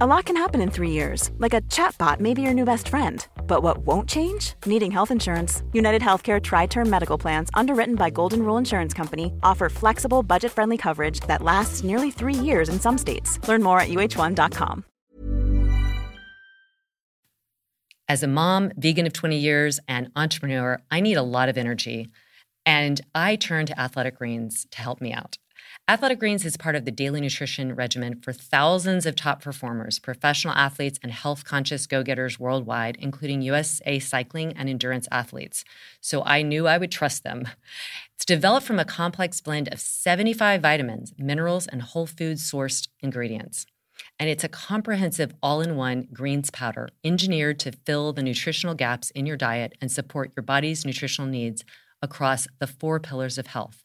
A lot can happen in three years, like a chatbot may be your new best friend. But what won't change? Needing health insurance. United Healthcare Tri Term Medical Plans, underwritten by Golden Rule Insurance Company, offer flexible, budget friendly coverage that lasts nearly three years in some states. Learn more at uh1.com. As a mom, vegan of 20 years, and entrepreneur, I need a lot of energy. And I turn to Athletic Greens to help me out. Athletic Greens is part of the daily nutrition regimen for thousands of top performers, professional athletes, and health conscious go getters worldwide, including USA cycling and endurance athletes. So I knew I would trust them. It's developed from a complex blend of 75 vitamins, minerals, and whole food sourced ingredients. And it's a comprehensive all in one greens powder engineered to fill the nutritional gaps in your diet and support your body's nutritional needs across the four pillars of health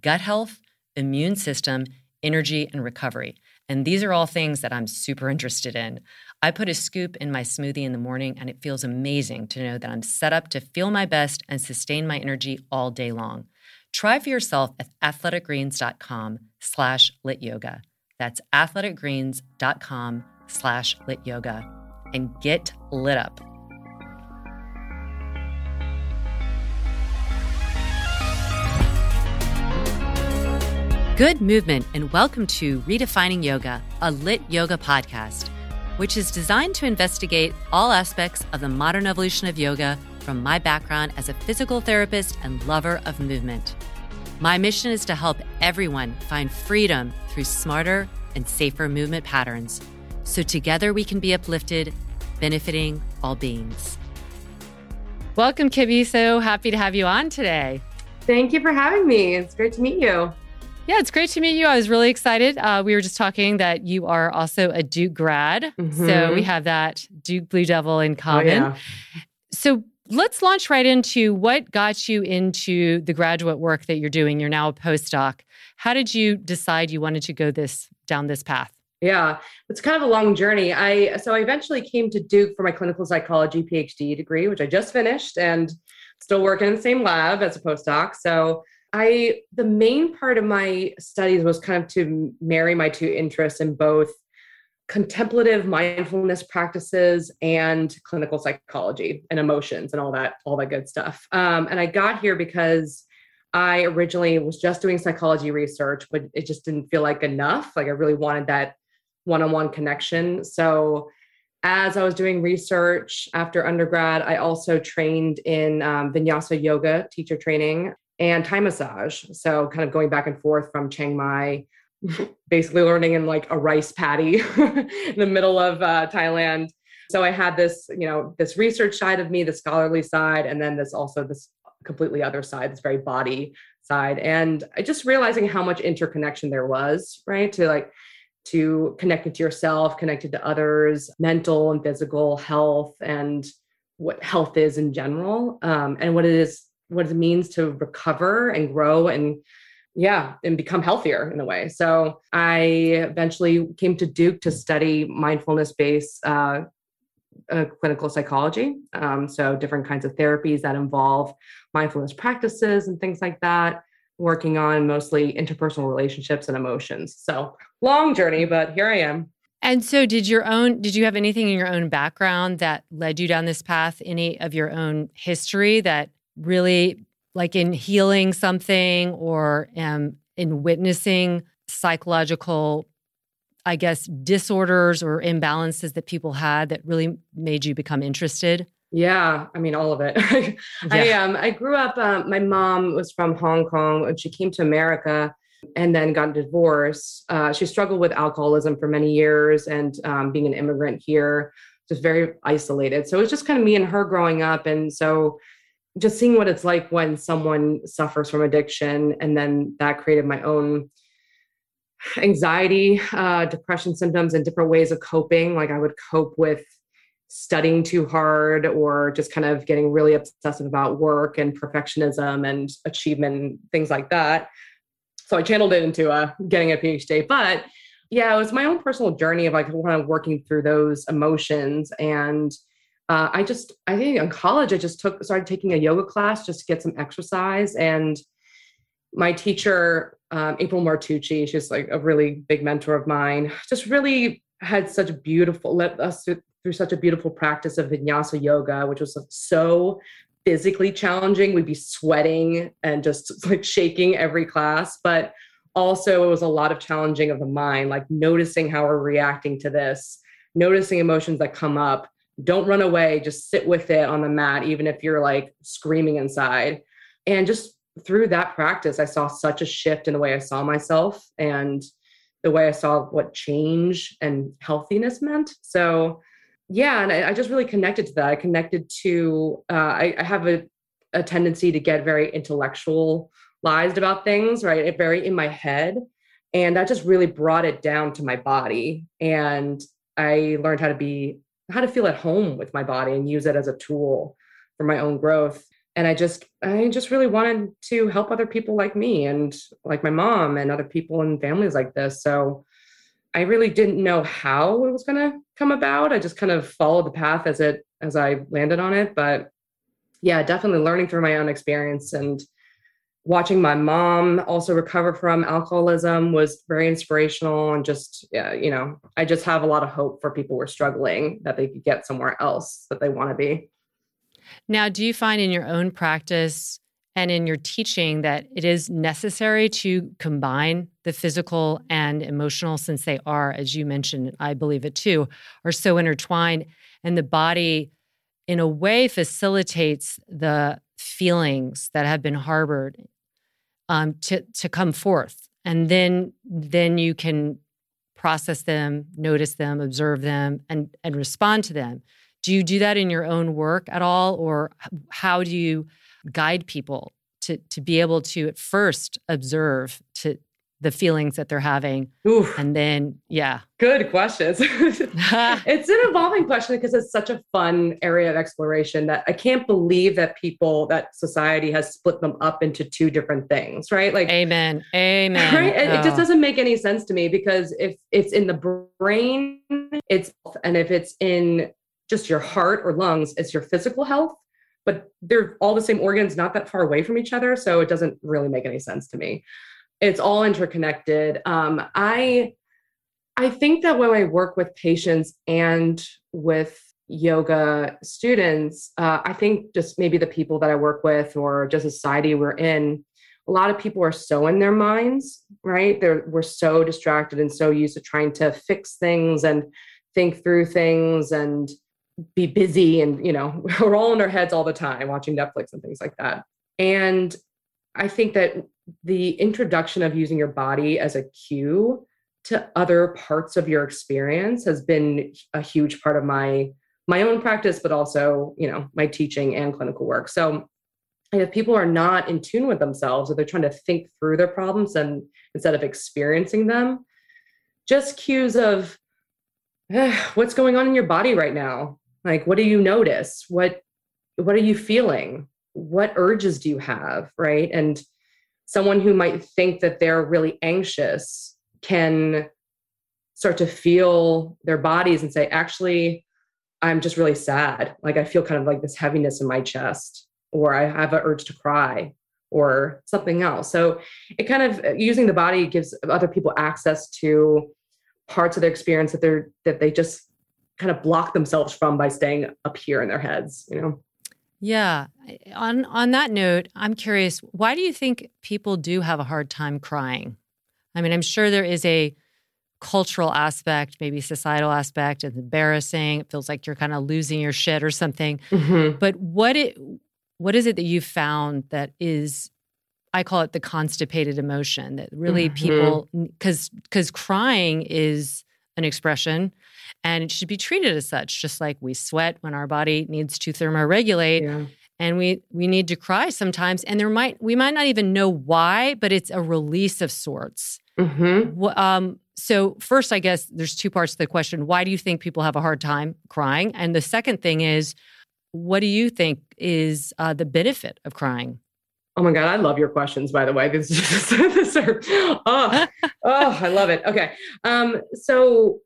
gut health immune system, energy, and recovery. And these are all things that I'm super interested in. I put a scoop in my smoothie in the morning, and it feels amazing to know that I'm set up to feel my best and sustain my energy all day long. Try for yourself at athleticgreens.com slash lit yoga. That's athleticgreens.com slash lit yoga and get lit up. Good movement, and welcome to Redefining Yoga, a lit yoga podcast, which is designed to investigate all aspects of the modern evolution of yoga from my background as a physical therapist and lover of movement. My mission is to help everyone find freedom through smarter and safer movement patterns so together we can be uplifted, benefiting all beings. Welcome, Kibby. So happy to have you on today. Thank you for having me. It's great to meet you. Yeah, it's great to meet you. I was really excited. Uh, we were just talking that you are also a Duke grad. Mm-hmm. So we have that Duke Blue Devil in common. Oh, yeah. So let's launch right into what got you into the graduate work that you're doing. You're now a postdoc. How did you decide you wanted to go this down this path? Yeah, it's kind of a long journey. I so I eventually came to Duke for my clinical psychology PhD degree, which I just finished and still working in the same lab as a postdoc. So I the main part of my studies was kind of to marry my two interests in both contemplative mindfulness practices and clinical psychology and emotions and all that all that good stuff. Um, and I got here because I originally was just doing psychology research, but it just didn't feel like enough. Like I really wanted that one-on-one connection. So as I was doing research after undergrad, I also trained in um, vinyasa yoga teacher training and Thai massage. So kind of going back and forth from Chiang Mai, basically learning in like a rice paddy in the middle of uh, Thailand. So I had this, you know, this research side of me, the scholarly side, and then this also this completely other side, this very body side. And I just realizing how much interconnection there was, right? To like to connected to yourself, connected to others, mental and physical health, and what health is in general, um, and what it is what it means to recover and grow and yeah and become healthier in a way. So i eventually came to duke to study mindfulness based uh, uh, clinical psychology. Um, so different kinds of therapies that involve mindfulness practices and things like that working on mostly interpersonal relationships and emotions. So long journey but here i am. And so did your own did you have anything in your own background that led you down this path? Any of your own history that really like in healing something or um, in witnessing psychological i guess disorders or imbalances that people had that really made you become interested? Yeah i mean all of it. Yeah. i um i grew up um, my mom was from hong kong and she came to america and then got divorced uh, she struggled with alcoholism for many years and um, being an immigrant here just very isolated. So it was just kind of me and her growing up and so just seeing what it's like when someone suffers from addiction and then that created my own anxiety, uh, depression symptoms, and different ways of coping. Like I would cope with studying too hard or just kind of getting really obsessive about work and perfectionism and achievement things like that. So I channeled it into uh, getting a PhD. But yeah, it was my own personal journey of like kind of working through those emotions. And uh, I just, I think in college, I just took, started taking a yoga class just to get some exercise. And my teacher, um, April Martucci, she's like a really big mentor of mine, just really had such a beautiful, led us through such a beautiful practice of vinyasa yoga, which was so physically challenging. We'd be sweating and just like shaking every class, but also it was a lot of challenging of the mind, like noticing how we're reacting to this, noticing emotions that come up. Don't run away, just sit with it on the mat, even if you're like screaming inside. And just through that practice, I saw such a shift in the way I saw myself and the way I saw what change and healthiness meant. So yeah, and I, I, just really connected to that. I connected to uh, I, I, have a, a tendency to get very intellectualized about things, right? It Very in my head, and that just really brought it down to my body. And I learned how to be how to feel at home with my body and use it as a tool for my own growth. And I just I just really wanted to help other people like me and like my mom and other people in families like this. So I really didn't know how it was going to come about. I just kind of followed the path as it as I landed on it, but yeah, definitely learning through my own experience and watching my mom also recover from alcoholism was very inspirational and just yeah, you know, I just have a lot of hope for people who are struggling that they could get somewhere else that they want to be. Now, do you find in your own practice and in your teaching that it is necessary to combine the physical and emotional since they are as you mentioned i believe it too are so intertwined and the body in a way facilitates the feelings that have been harbored um, to, to come forth. And then then you can process them notice them observe them and and respond to them. Do you do that in your own work at all? Or how do you guide people to to be able to at first observe to the feelings that they're having. Oof. and then yeah. Good questions. It's an evolving question because it's such a fun area of exploration that i can't believe that people that society has split them up into two different things right? Like amen. Amen. right? Oh. it just oh. doesn't make any sense to me because if it's in the brain it's and if it's in just your heart or lungs it's your physical health. But they're all the same organs, not that far away from each other. So it doesn't really make any sense to me. It's all interconnected. Um, I I think that when I work with patients and with yoga students, uh, I think just maybe the people that I work with or just society we're in, a lot of people are so in their minds, right? They're we're so distracted and so used to trying to fix things and think through things and be busy and you know we're all in our heads all the time watching netflix and things like that and i think that the introduction of using your body as a cue to other parts of your experience has been a huge part of my my own practice but also you know my teaching and clinical work. So if people are not in tune with themselves or they're trying to think through their problems and instead of experiencing them just cues of eh, what's going on in your body right now? Like what do you notice? What what are you feeling? What urges do you have? Right? And someone who might think that they're really anxious can start to feel their bodies and say actually i'm just really sad like i feel kind of like this heaviness in my chest or i have an urge to cry or something else so it kind of using the body gives other people access to parts of their experience that they're that they just kind of block themselves from by staying up here in their heads, you know? Yeah. On on that note, I'm curious, why do you think people do have a hard time crying? I mean, I'm sure there is a cultural aspect, maybe societal aspect, it's embarrassing. It feels like you're kind of losing your shit or something. Mm-hmm. But what it what is it that you found that is I call it the constipated emotion that really mm-hmm. people cuz cuz crying is an expression and it should be treated as such just like we sweat when our body needs to thermoregulate yeah. and we we need to cry sometimes and there might we might not even know why but it's a release of sorts Mm-hmm. Um, so, first, I guess there's two parts to the question. Why do you think people have a hard time crying? And the second thing is, what do you think is uh, the benefit of crying? Oh my God, I love your questions, by the way. This, is, just, this are, oh, oh, I love it. Okay. Um, so,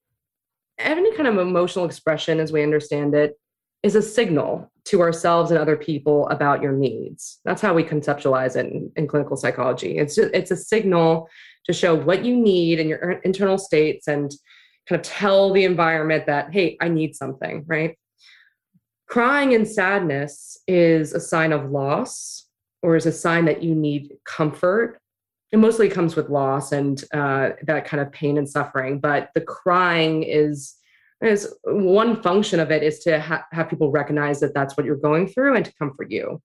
any kind of emotional expression, as we understand it, is a signal to ourselves and other people about your needs. That's how we conceptualize it in, in clinical psychology. It's just, it's a signal to show what you need in your internal states and kind of tell the environment that, hey, I need something, right? Crying and sadness is a sign of loss or is a sign that you need comfort. It mostly comes with loss and uh, that kind of pain and suffering, but the crying is is one function of it is to ha- have people recognize that that's what you're going through and to comfort you.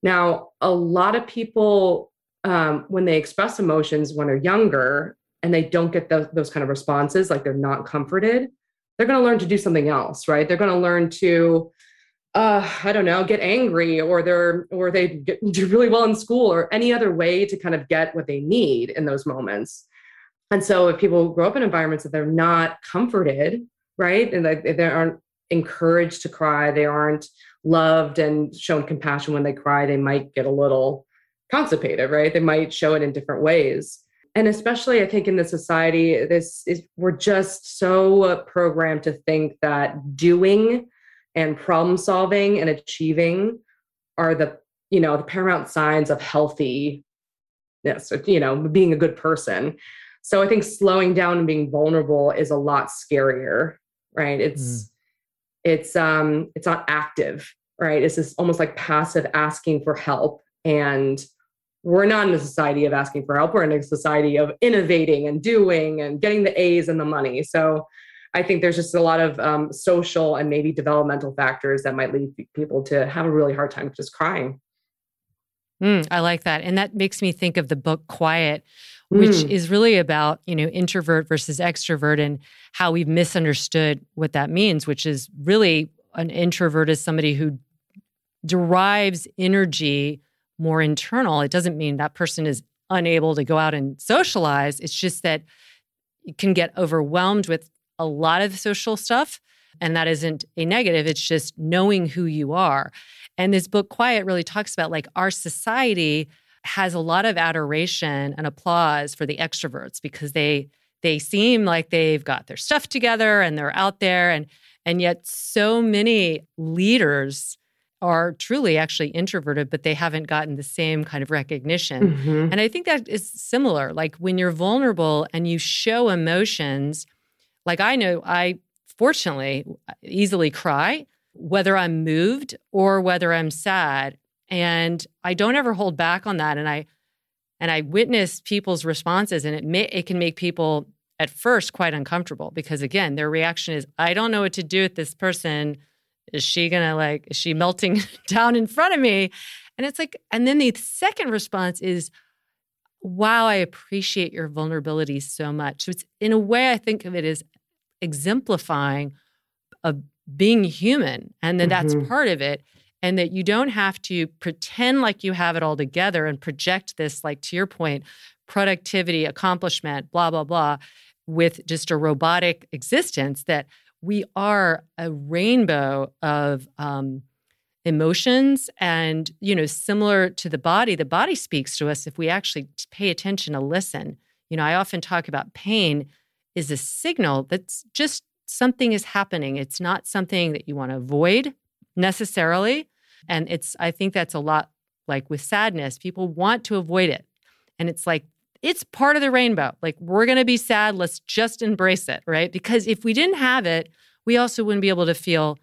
Now, a lot of people um, when they express emotions when they're younger and they don't get those, those kind of responses, like they're not comforted, they're going to learn to do something else, right? They're going to learn to, uh, I don't know, get angry, or they're or they get, do really well in school, or any other way to kind of get what they need in those moments. And so, if people grow up in environments that they're not comforted, right, and they, they aren't encouraged to cry, they aren't loved and shown compassion when they cry, they might get a little constipated, right? They might show it in different ways. And especially, I think in the society, this is we're just so programmed to think that doing and problem solving and achieving are the you know the paramount signs of healthy yes you know being a good person so i think slowing down and being vulnerable is a lot scarier right it's mm. it's um it's not active right it's just almost like passive asking for help and we're not in a society of asking for help. We're in a society of innovating and doing and getting the A's and the money. So I think there's just a lot of um, social and maybe developmental factors that might lead people to have a really hard time just crying. Mm, I like that. And that makes me think of the book Quiet, which mm. is really about, you know, introvert versus extrovert and how we've misunderstood what that means, which is really an introvert is somebody who derives energy more internal, it doesn't mean that person is unable to go out and socialize. It's just that you can get overwhelmed with a lot of social stuff. And that isn't a negative. It's just knowing who you are. And this book, Quiet, really talks about like our society has a lot of adoration and applause for the extroverts because they they seem like they've got their stuff together and they're out there and and yet so many leaders are truly actually introverted, but they haven't gotten the same kind of recognition. Mm-hmm. And I think that is similar. Like when you're vulnerable and you show emotions, like I know I fortunately easily cry, whether I'm moved or whether I'm sad. And I don't ever hold back on that. And I and I witness people's responses, and it may, it can make people at first quite uncomfortable because again, their reaction is, I don't know what to do with this person is she gonna like is she melting down in front of me and it's like and then the second response is wow i appreciate your vulnerability so much so it's in a way i think of it as exemplifying of being human and that mm-hmm. that's part of it and that you don't have to pretend like you have it all together and project this like to your point productivity accomplishment blah blah blah with just a robotic existence that we are a rainbow of um, emotions and you know similar to the body the body speaks to us if we actually pay attention to listen you know i often talk about pain is a signal that's just something is happening it's not something that you want to avoid necessarily and it's i think that's a lot like with sadness people want to avoid it and it's like it's part of the rainbow. Like we're going to be sad. Let's just embrace it, right? Because if we didn't have it, we also wouldn't be able to feel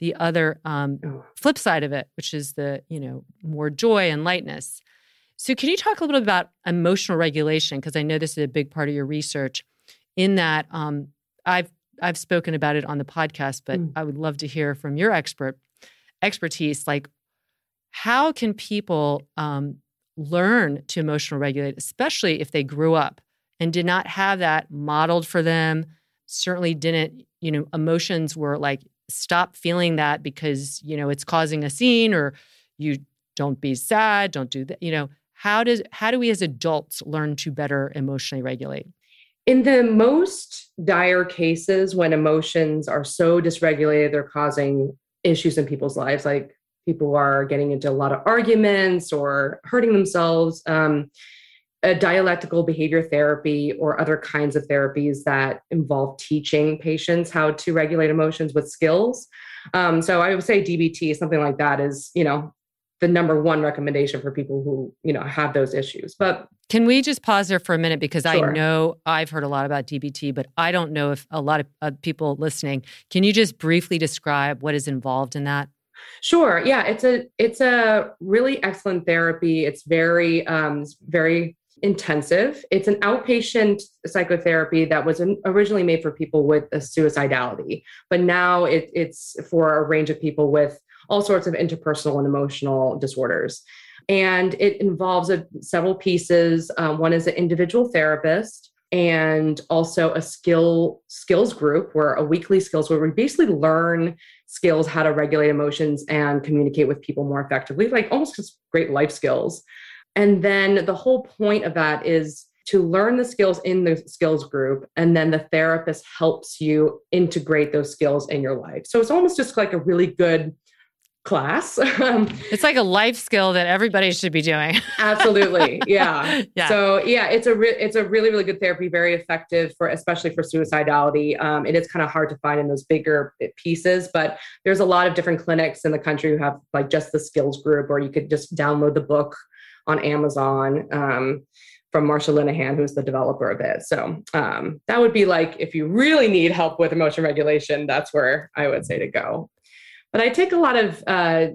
the other um, flip side of it, which is the you know more joy and lightness. So, can you talk a little bit about emotional regulation? Because I know this is a big part of your research. In that, um, I've I've spoken about it on the podcast, but mm. I would love to hear from your expert expertise. Like, how can people um, learn to emotional regulate, especially if they grew up and did not have that modeled for them. Certainly didn't, you know, emotions were like, stop feeling that because, you know, it's causing a scene or you don't be sad, don't do that. You know, how does how do we as adults learn to better emotionally regulate? In the most dire cases, when emotions are so dysregulated, they're causing issues in people's lives, like people are getting into a lot of arguments or hurting themselves. Um, dialectical behavior therapy or other kinds of therapies that involve teaching patients how to regulate emotions with skills. Um, so I would say DBT, something like that, is you know the number one recommendation for people who you know have those issues but can we just pause there for a minute? Because sure. i know i've heard a lot about dbt but i don't know if a lot of uh, people listening can you just briefly describe what is involved in that? Sure yeah it's a it's a really excellent therapy. It's very um very intensive. It's an outpatient psychotherapy that was originally made for people with a suicidality but now it, it's for a range of people with all sorts of interpersonal and emotional disorders. And it involves a, several pieces. Um, one is an individual therapist and also a skill skills group where a weekly skills where we basically learn skills how to regulate emotions and communicate with people more effectively like almost just great life skills and then the whole point of that is to learn the skills in the skills group and then the therapist helps you integrate those skills in your life so it's almost just like a really good class. It's like a life skill that everybody should be doing. absolutely, yeah. yeah. So yeah, it's a re- it's a really really good therapy, very effective for especially for suicidality. Um, it is kind of hard to find in those bigger pieces, but there's a lot of different clinics in the country who have like just the skills group, or you could just download the book on Amazon. Um, from Marsha Linehan, who's the developer of it. So um, that would be like if you really need help with emotion regulation, that's where I would say to go. But I take a lot of uh,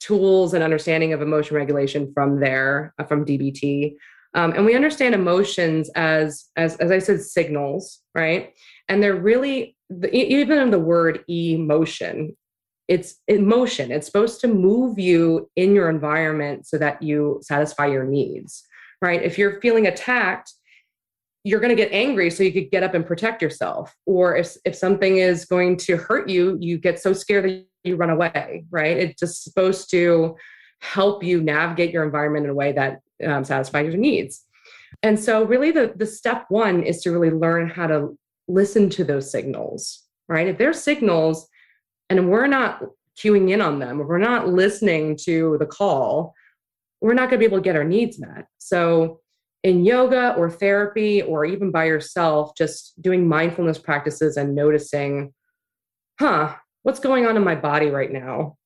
tools and understanding of emotion regulation from there, uh, from DBT. Um, and we understand emotions as, as, as I said, signals, right? And they're really, the, even in the word emotion, it's emotion. It's supposed to move you in your environment so that you satisfy your needs, right? If you're feeling attacked, you're going to get angry so you could get up and protect yourself or if, if something is going to hurt you you get so scared that you run away, right? It's just supposed to help you navigate your environment in a way that um, satisfies your needs. And so, really, the, the step one is to really learn how to listen to those signals, right? If they're signals and we're not queuing in on them, if we're not listening to the call, we're not going to be able to get our needs met. So, in yoga or therapy, or even by yourself, just doing mindfulness practices and noticing, huh, what's going on in my body right now?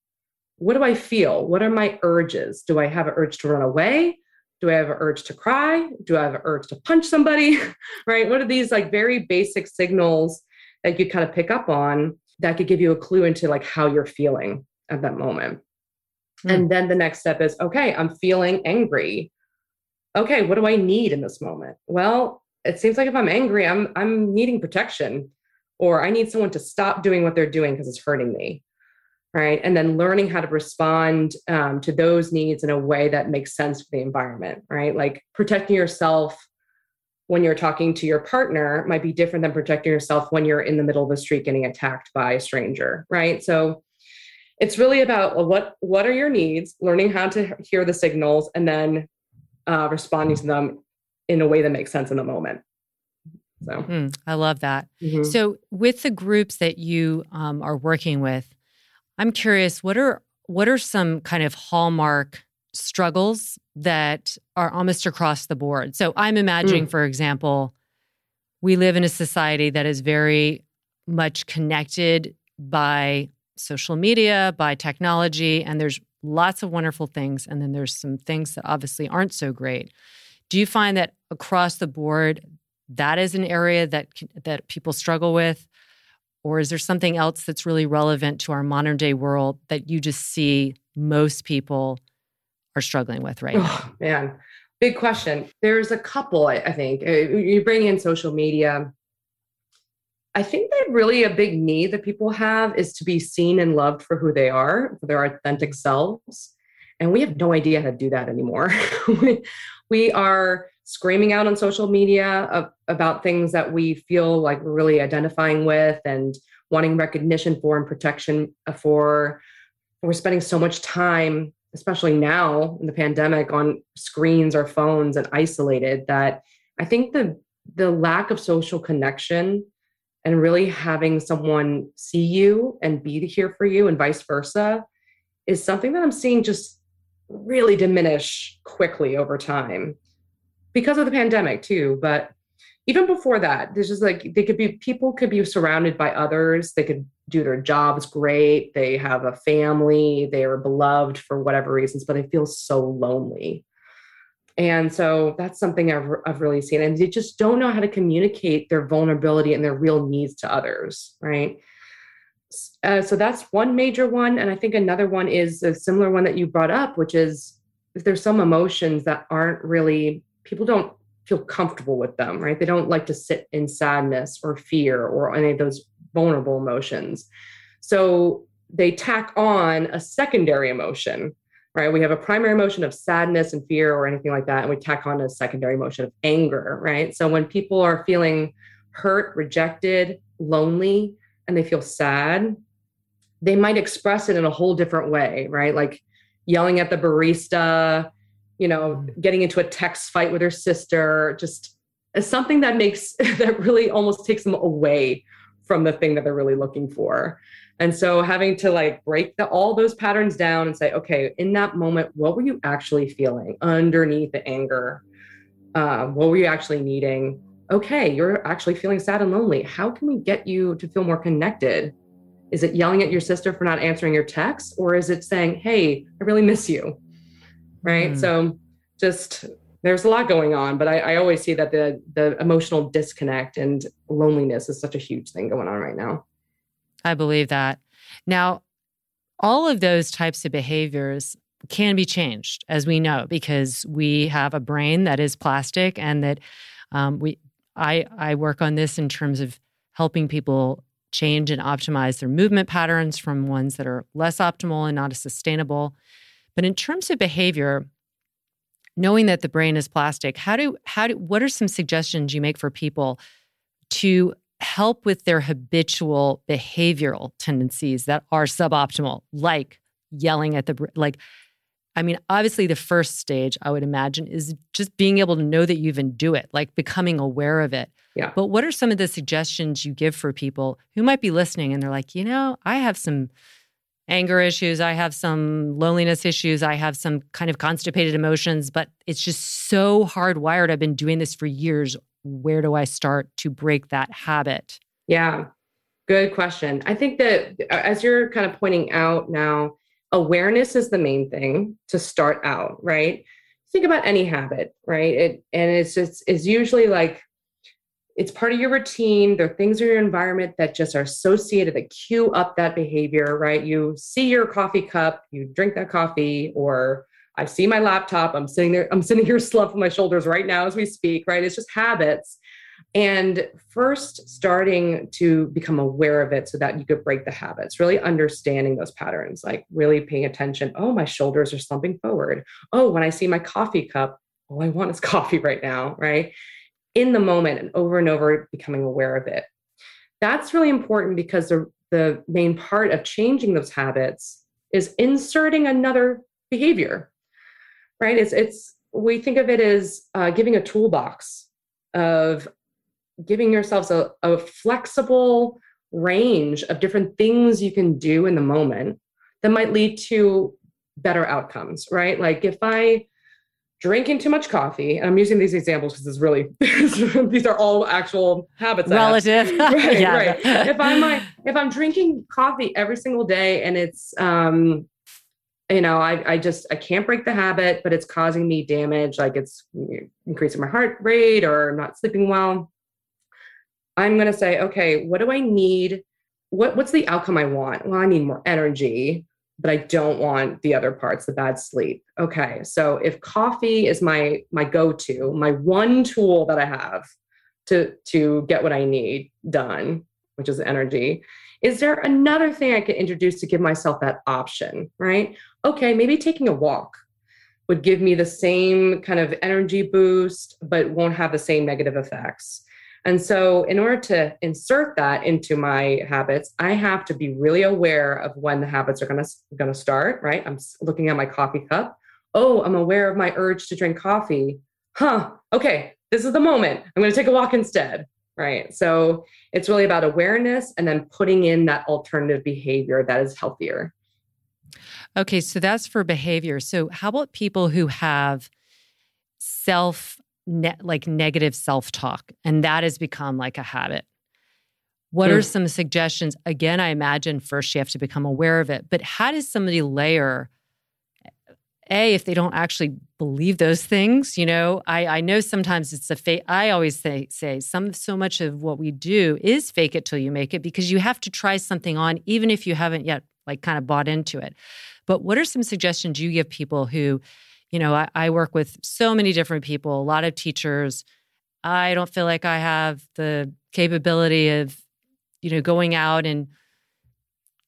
What do I feel? What are my urges? Do I have an urge to run away? Do I have an urge to cry? Do I have an urge to punch somebody? right? What are these like very basic signals that you kind of pick up on that could give you a clue into like how you're feeling at that moment? Mm. And then the next step is okay, I'm feeling angry. Okay, what do I need in this moment? Well, it seems like if I'm angry, I'm I'm needing protection or I need someone to stop doing what they're doing because it's hurting me. Right. And then learning how to respond um, to those needs in a way that makes sense for the environment. Right. Like protecting yourself when you're talking to your partner might be different than protecting yourself when you're in the middle of the street getting attacked by a stranger. Right. So it's really about what what are your needs learning how to hear the signals and then uh, responding to them in a way that makes sense in the moment so mm, I love that. Mm-hmm. So with the groups that you um, are working with, I'm curious what are what are some kind of hallmark struggles that are almost across the board? So I'm imagining, mm. for example, we live in a society that is very much connected by social media, by technology, and there's lots of wonderful things. And then there's some things that obviously aren't so great. Do you find that across the board, that is an area that that people struggle with? Or is there something else that's really relevant to our modern day world that you just see most people are struggling with right oh, now man. Big question. There's a couple i think. Uh, you bring in social media i think that really a big need that people have is to be seen and loved for who they are for their authentic selves and we have no idea how to do that anymore we, are screaming out on social media about things that we feel like we're really identifying with and wanting recognition for and protection uh, for. We're spending so much time especially now in the pandemic on screens or phones and isolated that I think the the lack of social connection and really having someone see you and be here for you and vice versa is something that I'm seeing just really diminish quickly over time because of the pandemic too. But even before that there's just like they could be people could be surrounded by others. They could do their jobs great. They have a family. They are beloved for whatever reasons but they feel so lonely and so that's something I've, I've really seen. And they just don't know how to communicate their vulnerability and their real needs to others right? Uh, so that's one major one. And i think another one is a similar one that you brought up which is if there's some emotions that aren't really people don't feel comfortable with them right? They don't like to sit in sadness or fear or any of those vulnerable emotions. So they tack on a secondary emotion, right? We have a primary emotion of sadness and fear or anything like that, and we tack on a secondary emotion of anger, right? So when people are feeling hurt, rejected, lonely, and they feel sad, they might express it in a whole different way, right? Like yelling at the barista, you know, mm. getting into a text fight with her sister, just something that makes that really almost takes them away from the thing that they're really looking for. And so having to like break the, all those patterns down and say, okay, in that moment, what were you actually feeling underneath the anger? Uh, what were you actually needing? Okay, you're actually feeling sad and lonely. How can we get you to feel more connected? Is it yelling at your sister for not answering your text? Or is it saying, hey, I really miss you? Right. Mm. So just there's a lot going on, but I, I, always see that the the emotional disconnect and loneliness is such a huge thing going on right now. I believe that. Now, all of those types of behaviors can be changed, as we know, because we have a brain that is plastic, and that um, we I I work on this in terms of helping people change and optimize their movement patterns from ones that are less optimal and not as sustainable. But in terms of behavior, knowing that the brain is plastic, how do how do what are some suggestions you make for people to help with their habitual behavioral tendencies that are suboptimal, like yelling at the like I mean, obviously the first stage I would imagine is just being able to know that you even do it, like becoming aware of it. Yeah. But what are some of the suggestions you give for people who might be listening and they're like, you know, I have some anger issues, I have some loneliness issues, I have some kind of constipated emotions, but it's just so hardwired. I've been doing this for years. Where do I start to break that habit? Yeah, good question. I think that uh, as you're kind of pointing out now, awareness is the main thing to start out, right? Think about any habit, right? It and it's just it's usually like it's part of your routine. There are things in your environment that just are associated that cue up that behavior, right? You see your coffee cup, you drink that coffee, or I see my laptop, I'm sitting there, I'm sitting here slumping my shoulders right now as we speak, right? It's just habits. And first, starting to become aware of it so that you could break the habits, really understanding those patterns, like really paying attention. Oh, my shoulders are slumping forward. Oh, when I see my coffee cup, all I want is coffee right now, right? In the moment and over and over becoming aware of it. That's really important because the, the main part of changing those habits is inserting another behavior, right? It's, it's we think of it as uh, giving a toolbox of giving yourselves a, a flexible range of different things you can do in the moment that might lead to better outcomes, right? Like if I drinking too much coffee, and I'm using these examples because it's really these are all actual habits. Relative, right? yeah. Right. if I'm like, if I'm drinking coffee every single day, and it's um, you know, I I just I can't break the habit, but it's causing me damage, like it's increasing my heart rate or I'm not sleeping well. I'm gonna say, okay, what do I need? What what's the outcome I want? Well, I need more energy but I don't want the other parts, the bad sleep. Okay. So if coffee is my my go-to, my one tool that I have to to get what I need done, which is energy, is there another thing I could introduce to give myself that option, right? Okay, maybe taking a walk would give me the same kind of energy boost, but won't have the same negative effects. And so, in order to insert that into my habits, I have to be really aware of when the habits are going to going to start. Right? I'm looking at my coffee cup. Oh, I'm aware of my urge to drink coffee. Huh? Okay, this is the moment. I'm going to take a walk instead. Right? So it's really about awareness and then putting in that alternative behavior that is healthier. Okay, so that's for behavior. So how about people who have self ne- like negative self-talk and that has become like a habit? What mm. are some suggestions? Again, I imagine first you have to become aware of it, but how does somebody layer a if they don't actually believe those things you know i i know sometimes it's a fake i always say say some so much of what we do is fake it till you make it because you have to try something on even if you haven't yet like kind of bought into it but what are some suggestions you give people who you know I, I work with so many different people a lot of teachers i don't feel like i have the capability of you know going out and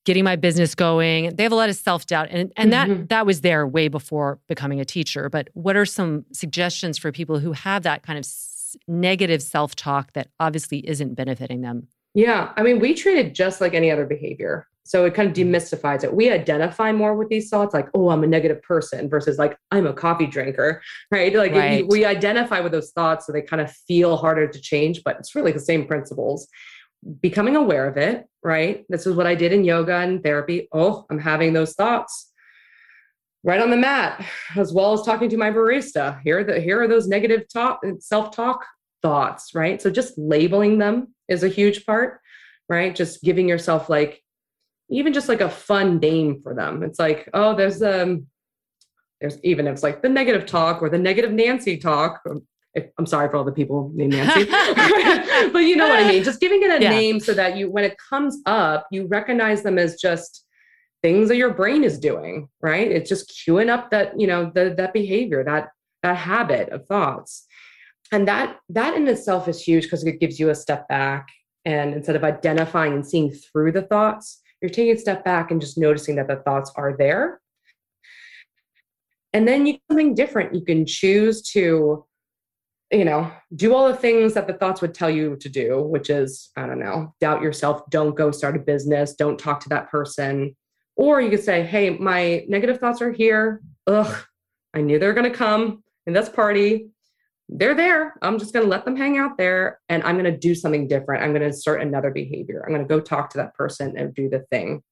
getting my business going. They have a lot of self-doubt and and mm-hmm. that that was there way before becoming a teacher. But what are some suggestions for people who have that kind of s- negative self-talk that obviously isn't benefiting them? Yeah, I mean, we treat it just like any other behavior. So it kind of mm-hmm. demystifies it. We identify more with these thoughts, like, oh, I'm a negative person versus like, I'm a coffee drinker, right? Like right. we identify with those thoughts so they kind of feel harder to change, but it's really the same principles becoming aware of it, right? This is what I did in yoga and therapy. Oh, I'm having those thoughts right on the mat, as well as talking to my barista. Here are the here are those negative talk self-talk thoughts, right? So just labeling them is a huge part, right? Just giving yourself like even just like a fun name for them. It's like, oh, there's um there's even if it's like the negative talk or the negative Nancy talk, I'm sorry for all the people named Nancy, but you know what I mean. Just giving it a yeah. name so that you, when it comes up, you recognize them as just things that your brain is doing. Right? It's just cueing up that you know the, that behavior, that that habit of thoughts, and that that in itself is huge because it gives you a step back. And instead of identifying and seeing through the thoughts, you're taking a step back and just noticing that the thoughts are there. And then you something different. You can choose to you know, do all the things that the thoughts would tell you to do, which is, I don't know, doubt yourself, don't go start a business, don't talk to that person. Or you could say, hey, my negative thoughts are here. Ugh, I knew they were going to come in this party. They're there. I'm just going to let them hang out there and I'm going to do something different. I'm going to insert another behavior. I'm going to go talk to that person and do the thing.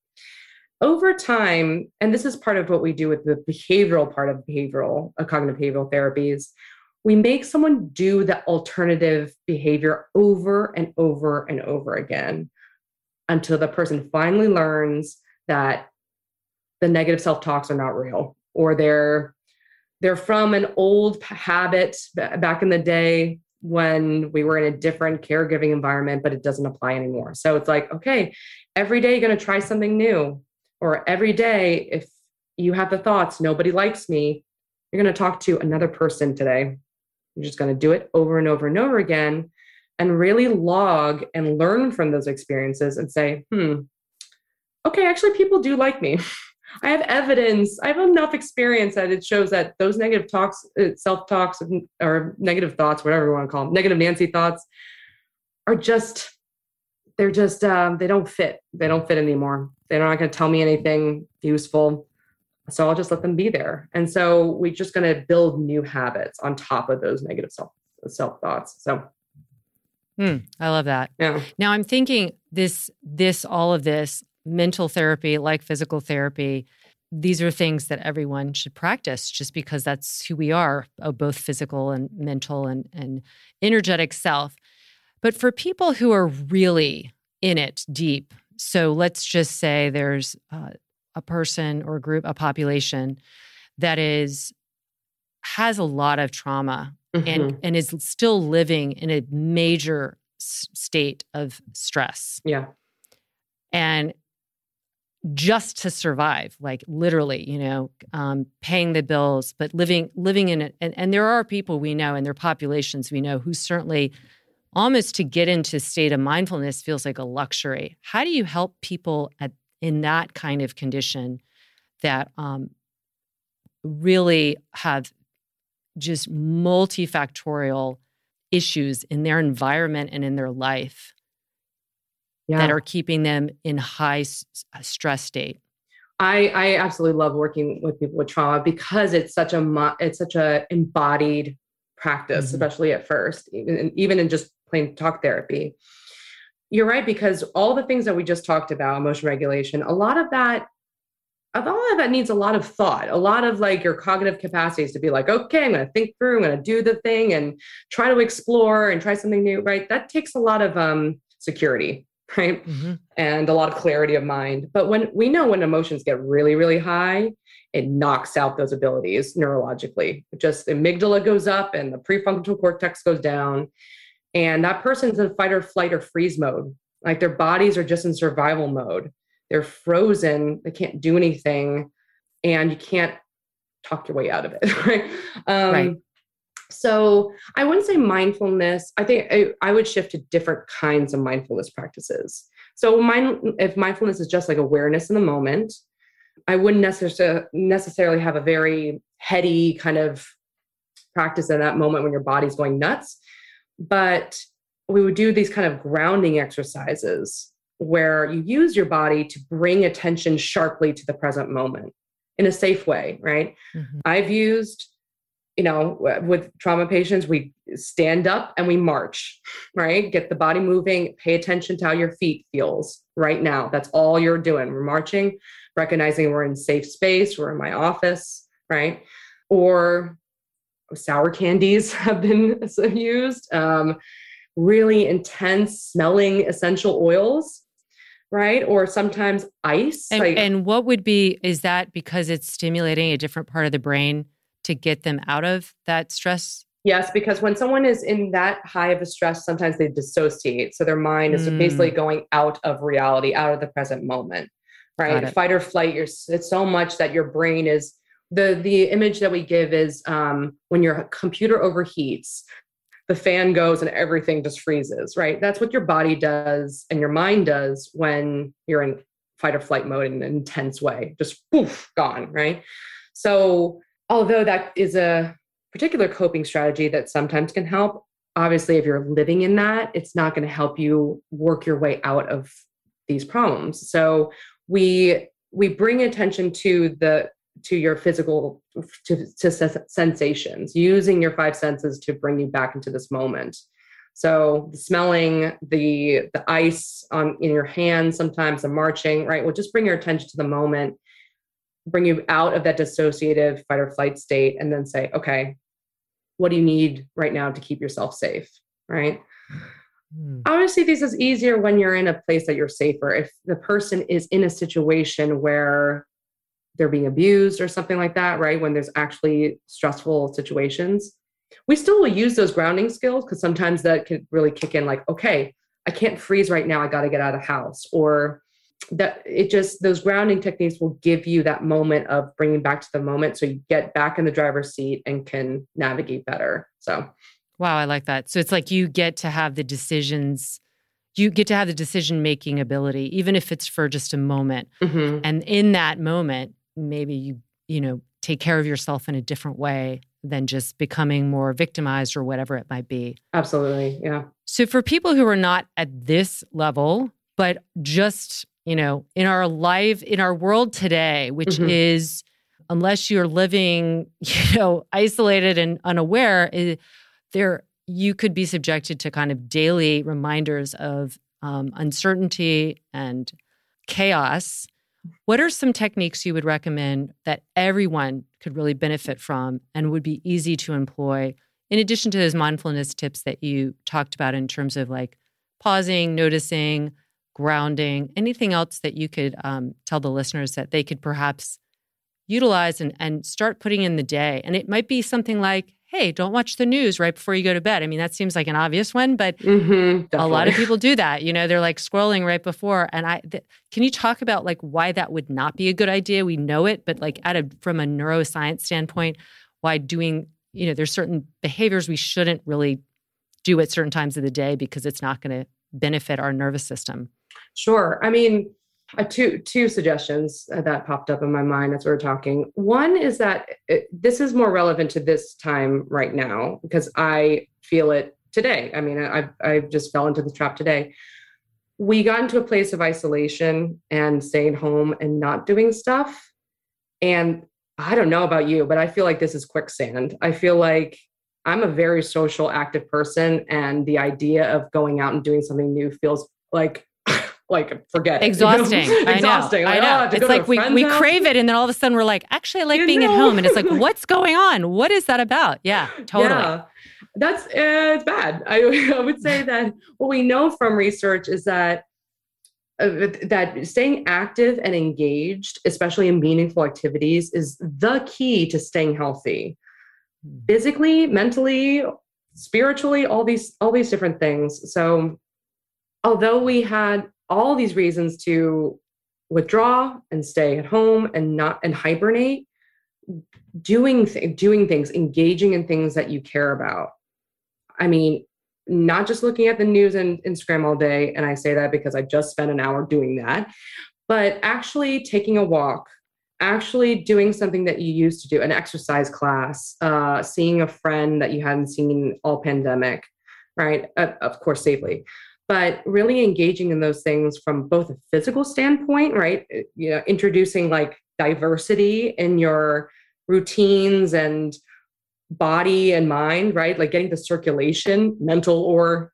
Over time, and this is part of what we do with the behavioral part of behavioral, uh, cognitive behavioral therapies, we make someone do the alternative behavior over and over and over again until the person finally learns that the negative self-talks are not real or they're they're from an old habit back in the day when we were in a different caregiving environment but it doesn't apply anymore so it's like okay every day you're going to try something new or every day if you have the thoughts nobody likes me you're going to talk to another person today you're just going to do it over and over and over again and really log and learn from those experiences and say, hmm, okay, actually, people do like me. I have evidence, I have enough experience that it shows that those negative talks, uh, self talks, or negative thoughts, whatever you want to call them, negative Nancy thoughts, are just, they're just, um, they don't fit. They don't fit anymore. They're not going to tell me anything useful. So I'll just let them be there. And so we're just going to build new habits on top of those negative self self thoughts. So Hmm, I love that. Yeah. Now I'm thinking this, this, all of this mental therapy, like physical therapy, these are things that everyone should practice just because that's who we are, uh, both physical and mental and, and energetic self. But for people who are really in it deep, so let's just say there's uh, a person or a group, a population that is has a lot of trauma mm-hmm. and and is still living in a major s- state of stress. Yeah. And just to survive, like literally, you know, um, paying the bills, but living living in it. And, and there are people we know, and their populations we know who certainly almost to get into state of mindfulness feels like a luxury. How do you help people at in that kind of condition that um, really have just multifactorial issues in their environment and in their life yeah. that are keeping them in high stress state? I, I absolutely love working with people with trauma because it's such a it's such a embodied practice, mm-hmm. especially at first, even, even in just plain talk therapy. You're right because all the things that we just talked about, emotion regulation, a lot of that a lot of that needs a lot of thought, a lot of like your cognitive capacities to be like, okay, I'm going to think through, I'm going to do the thing and try to explore and try something new, right? That takes a lot of um, security, right? Mm-hmm. And a lot of clarity of mind. But when we know when emotions get really, really high, it knocks out those abilities neurologically. Just amygdala goes up and the prefrontal cortex goes down. And that person's in fight or flight or freeze mode. Like their bodies are just in survival mode they're frozen they can't do anything and you can't talk your way out of it right um, right so i wouldn't say mindfulness i think I, I, would shift to different kinds of mindfulness practices so mind, if mindfulness is just like awareness in the moment i wouldn't necessarily necessarily have a very heady kind of practice in that moment when your body's going nuts but we would do these kind of grounding exercises where you use your body to bring attention sharply to the present moment in a safe way, right? Mm-hmm. I've used, you know, with trauma patients, we stand up and we march, right? Get the body moving, pay attention to how your feet feels right now. That's all you're doing. We're marching, recognizing we're in safe space, we're in my office, right? Or sour candies have been used. Um, really intense smelling essential oils right? Or sometimes ice. And, like, and what would be, is that because it's stimulating a different part of the brain to get them out of that stress? Yes, because when someone is in that high of a stress, sometimes they dissociate. So their mind is mm. basically going out of reality, out of the present moment, right? Fight or flight. You're, it's so much that your brain is the the image that we give is um, when your computer overheats the fan goes and everything just freezes, right? That's what your body does and your mind does when you're in fight or flight mode in an intense way, just poof, gone, right? So, although that is a particular coping strategy that sometimes can help, obviously, if you're living in that, it's not going to help you work your way out of these problems. So, we we bring attention to the to your physical to, to sensations using your five senses to bring you back into this moment. So the smelling the the ice on in your hands sometimes the marching right? Will just bring your attention to the moment bring you out of that dissociative fight or flight state and then say okay what do you need right now to keep yourself safe right hmm. obviously this is easier when you're in a place that you're safer if the person is in a situation where they're being abused or something like that, right? When there's actually stressful situations. We still will use those grounding skills because sometimes that can really kick in like, okay, I can't freeze right now. I got to get out of the house. Or that it just, those grounding techniques will give you that moment of bringing back to the moment. So you get back in the driver's seat and can navigate better. So, wow, I like that. So it's like you get to have the decisions you get to have the decision making ability even if it's for just a moment mm-hmm. and in that moment maybe you you know take care of yourself in a different way than just becoming more victimized or whatever it might be. Absolutely. Yeah. So for people who are not at this level but just, you know, in our life in our world today which mm-hmm. is unless you're living, you know, isolated and unaware, there you could be subjected to kind of daily reminders of um, uncertainty and chaos what are some techniques you would recommend that everyone could really benefit from and would be easy to employ, in addition to those mindfulness tips that you talked about in terms of like pausing, noticing, grounding, anything else that you could um, tell the listeners that they could perhaps utilize and, and start putting in the day? And it might be something like, hey, don't watch the news right before you go to bed. I mean, that seems like an obvious one, but mm-hmm, a lot of people do that. You know, they're like scrolling right before. And I, th- can you talk about like why that would not be a good idea? We know it, but like at a from a neuroscience standpoint, why doing, you know, there's certain behaviors we shouldn't really do at certain times of the day because it's not going to benefit our nervous system. Sure. I mean, uh, two two suggestions that popped up in my mind as we were talking. One is that it, this is more relevant to this time right now because I feel it today. I mean, I I just fell into the trap today. We got into a place of isolation and staying home and not doing stuff. And I don't know about you, but I feel like this is quicksand. I feel like I'm a very social, active person, and the idea of going out and doing something new feels like like forget exhausting. You know? exhausting. I know. I know. Oh, it's like we, we crave it, and then all of a sudden we're like, actually, I like you being know. at home, and it's like, what's going on? What is that about? Yeah, totally. Yeah. That's uh, it's bad. I, I would say that what we know from research is that uh, that staying active and engaged, especially in meaningful activities, is the key to staying healthy, hmm. physically, mentally, spiritually, all these all these different things. So, although we had all these reasons to withdraw and stay at home and not and hibernate doing th- doing things engaging in things that you care about. I mean not just looking at the news and instagram all day and i say that because i just spent an hour doing that but actually taking a walk actually doing something that you used to do an exercise class uh, seeing a friend that you hadn't seen all pandemic right? Uh, of course safely but really engaging in those things from both a physical standpoint, right? Uh, you know, introducing like diversity in your routines and body and mind, right? Like getting the circulation, mental or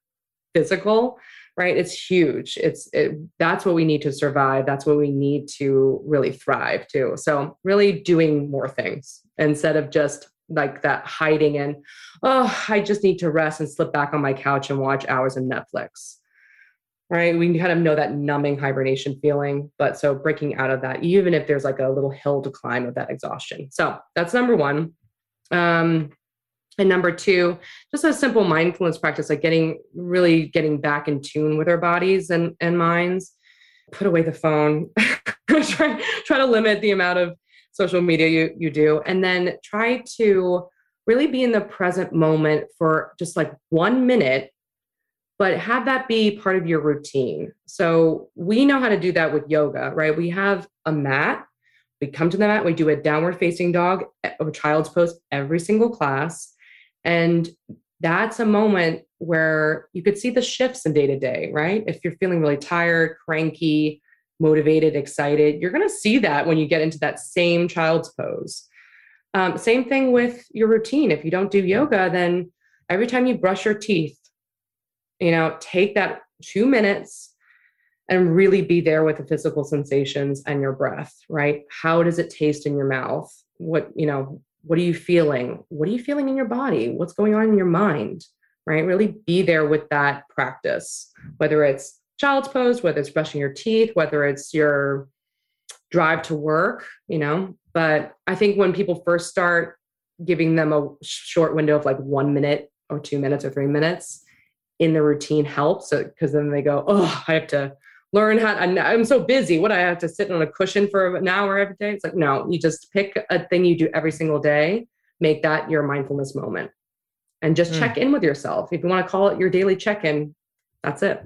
physical, right? It's huge. It's it, that's what we need to survive. That's what we need to really thrive too. So really doing more things instead of just like that hiding and oh, I just need to rest and slip back on my couch and watch hours of Netflix right? We kind of know that numbing hibernation feeling. But so breaking out of that, even if there's like a little hill to climb of that exhaustion. So that's number one. Um, and number two, just a simple mindfulness practice, like getting really getting back in tune with our bodies and, and minds. Put away the phone. try, try to limit the amount of social media you, you do. And then try to really be in the present moment for just like one minute but have that be part of your routine. So we know how to do that with yoga, right? We have a mat. We come to the mat, we do a downward facing dog, a child's pose every single class. And that's a moment where you could see the shifts in day to day, right? If you're feeling really tired, cranky, motivated, excited, you're going to see that when you get into that same child's pose. Um, same thing with your routine. If you don't do yoga, then every time you brush your teeth, you know take that two minutes and really be there with the physical sensations and your breath right? How does it taste in your mouth? What you know what are you feeling? What are you feeling in your body? What's going on in your mind right? Really be there with that practice whether it's child's pose whether it's brushing your teeth whether it's your drive to work you know? But i think when people first start giving them a short window of like one minute or two minutes or three minutes in the routine helps because then they go, oh, I have to learn how. I'm so busy. What I have to sit on a cushion for an hour every day. It's like no, you just pick a thing you do every single day, make that your mindfulness moment, and just mm. check in with yourself. If you want to call it your daily check-in, that's it.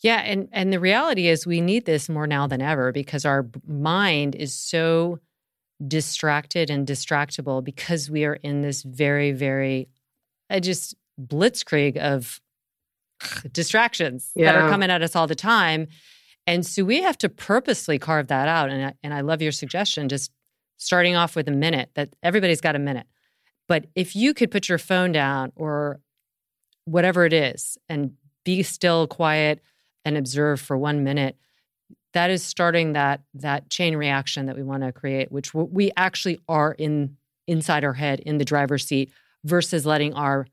Yeah, and and the reality is we need this more now than ever because our mind is so distracted and distractible because we are in this very very I just blitzkrieg of distractions yeah. that are coming at us all the time. And so we have to purposely carve that out. And I, and I love your suggestion, just starting off with a minute, that everybody's got a minute. But if you could put your phone down or whatever it is and be still, quiet, and observe for one minute, that is starting that that chain reaction that we want to create, which we actually are in inside our head in the driver's seat versus letting our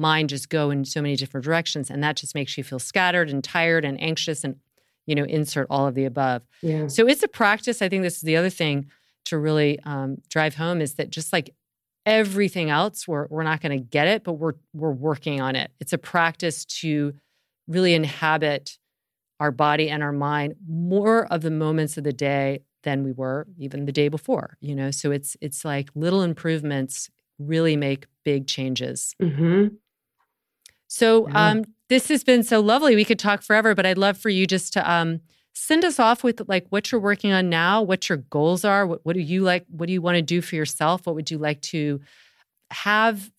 mind just go in so many different directions and that just makes you feel scattered and tired and anxious and you know insert all of the above. Yeah. so it's a practice. I think this is the other thing to really um, drive home is that just like everything else we're, we're not going to get it but we're we're working on it. It's a practice to really inhabit our body and our mind more of the moments of the day than we were even the day before you know? So it's it's like little improvements really make big changes. Mm-hmm. So yeah. um, this has been so lovely. We could talk forever, but I'd love for you just to um, send us off with like what you're working on now, what your goals are, what, what do you like, what do you want to do for yourself, what would you like to have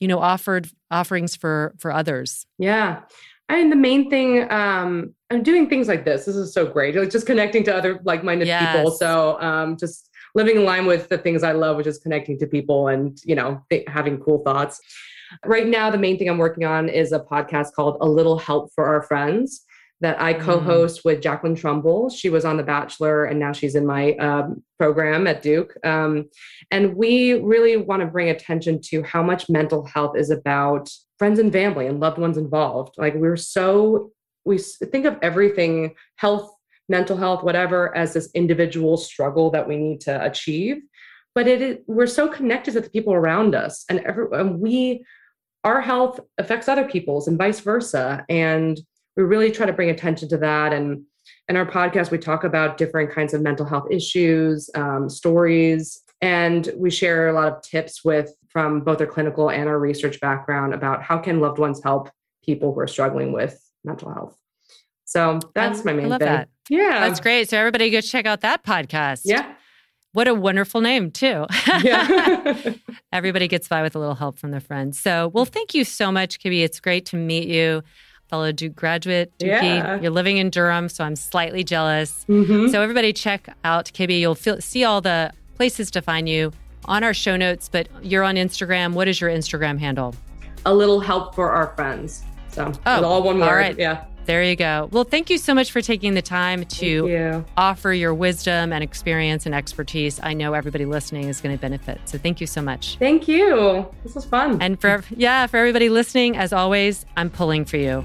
you know, offered offerings for for others? Yeah. I mean, the main thing, um, I'm doing things like this. This is so great. Like just connecting to other like-minded yes. people. So um, just living in line with the things I love, which is connecting to people and, you know, th- having cool thoughts. Right now, the main thing I'm working on is a podcast called A Little Help for Our Friends that I co host mm. with Jacqueline Trumbull. She was on The Bachelor and now she's in my um, program at Duke. Um, and we really want to bring attention to how much mental health is about friends and family and loved ones involved. Like we're so, we think of everything health, mental health, whatever, as this individual struggle that we need to achieve. But it is, we're so connected to the people around us, and, every, and we, our health affects other people's, and vice versa. And we really try to bring attention to that. And in our podcast, we talk about different kinds of mental health issues, um, stories, and we share a lot of tips with from both our clinical and our research background about how can loved ones help people who are struggling with mental health. So that's my main I love thing. That. Yeah. That's great. So everybody go check out that podcast. Yeah. What a wonderful name, too. Yeah. everybody gets by with a little help from their friends. So, well, thank you so much, Kibby. It's great to meet you fellow Duke graduate. Dukey. Yeah. You're living in Durham, so I'm slightly jealous. Mm-hmm. So everybody check out Kibby. You'll feel, see all the places to find you on our show notes, but you're on Instagram. What is your Instagram handle? A little help for our friends. So oh, all one word. All right. Yeah. There you go. Well, thank you so much for taking the time to you. offer your wisdom and experience and expertise. I know everybody listening is going to benefit. So thank you so much. Thank you. This was fun. And for yeah, for everybody listening, as always, I'm pulling for you.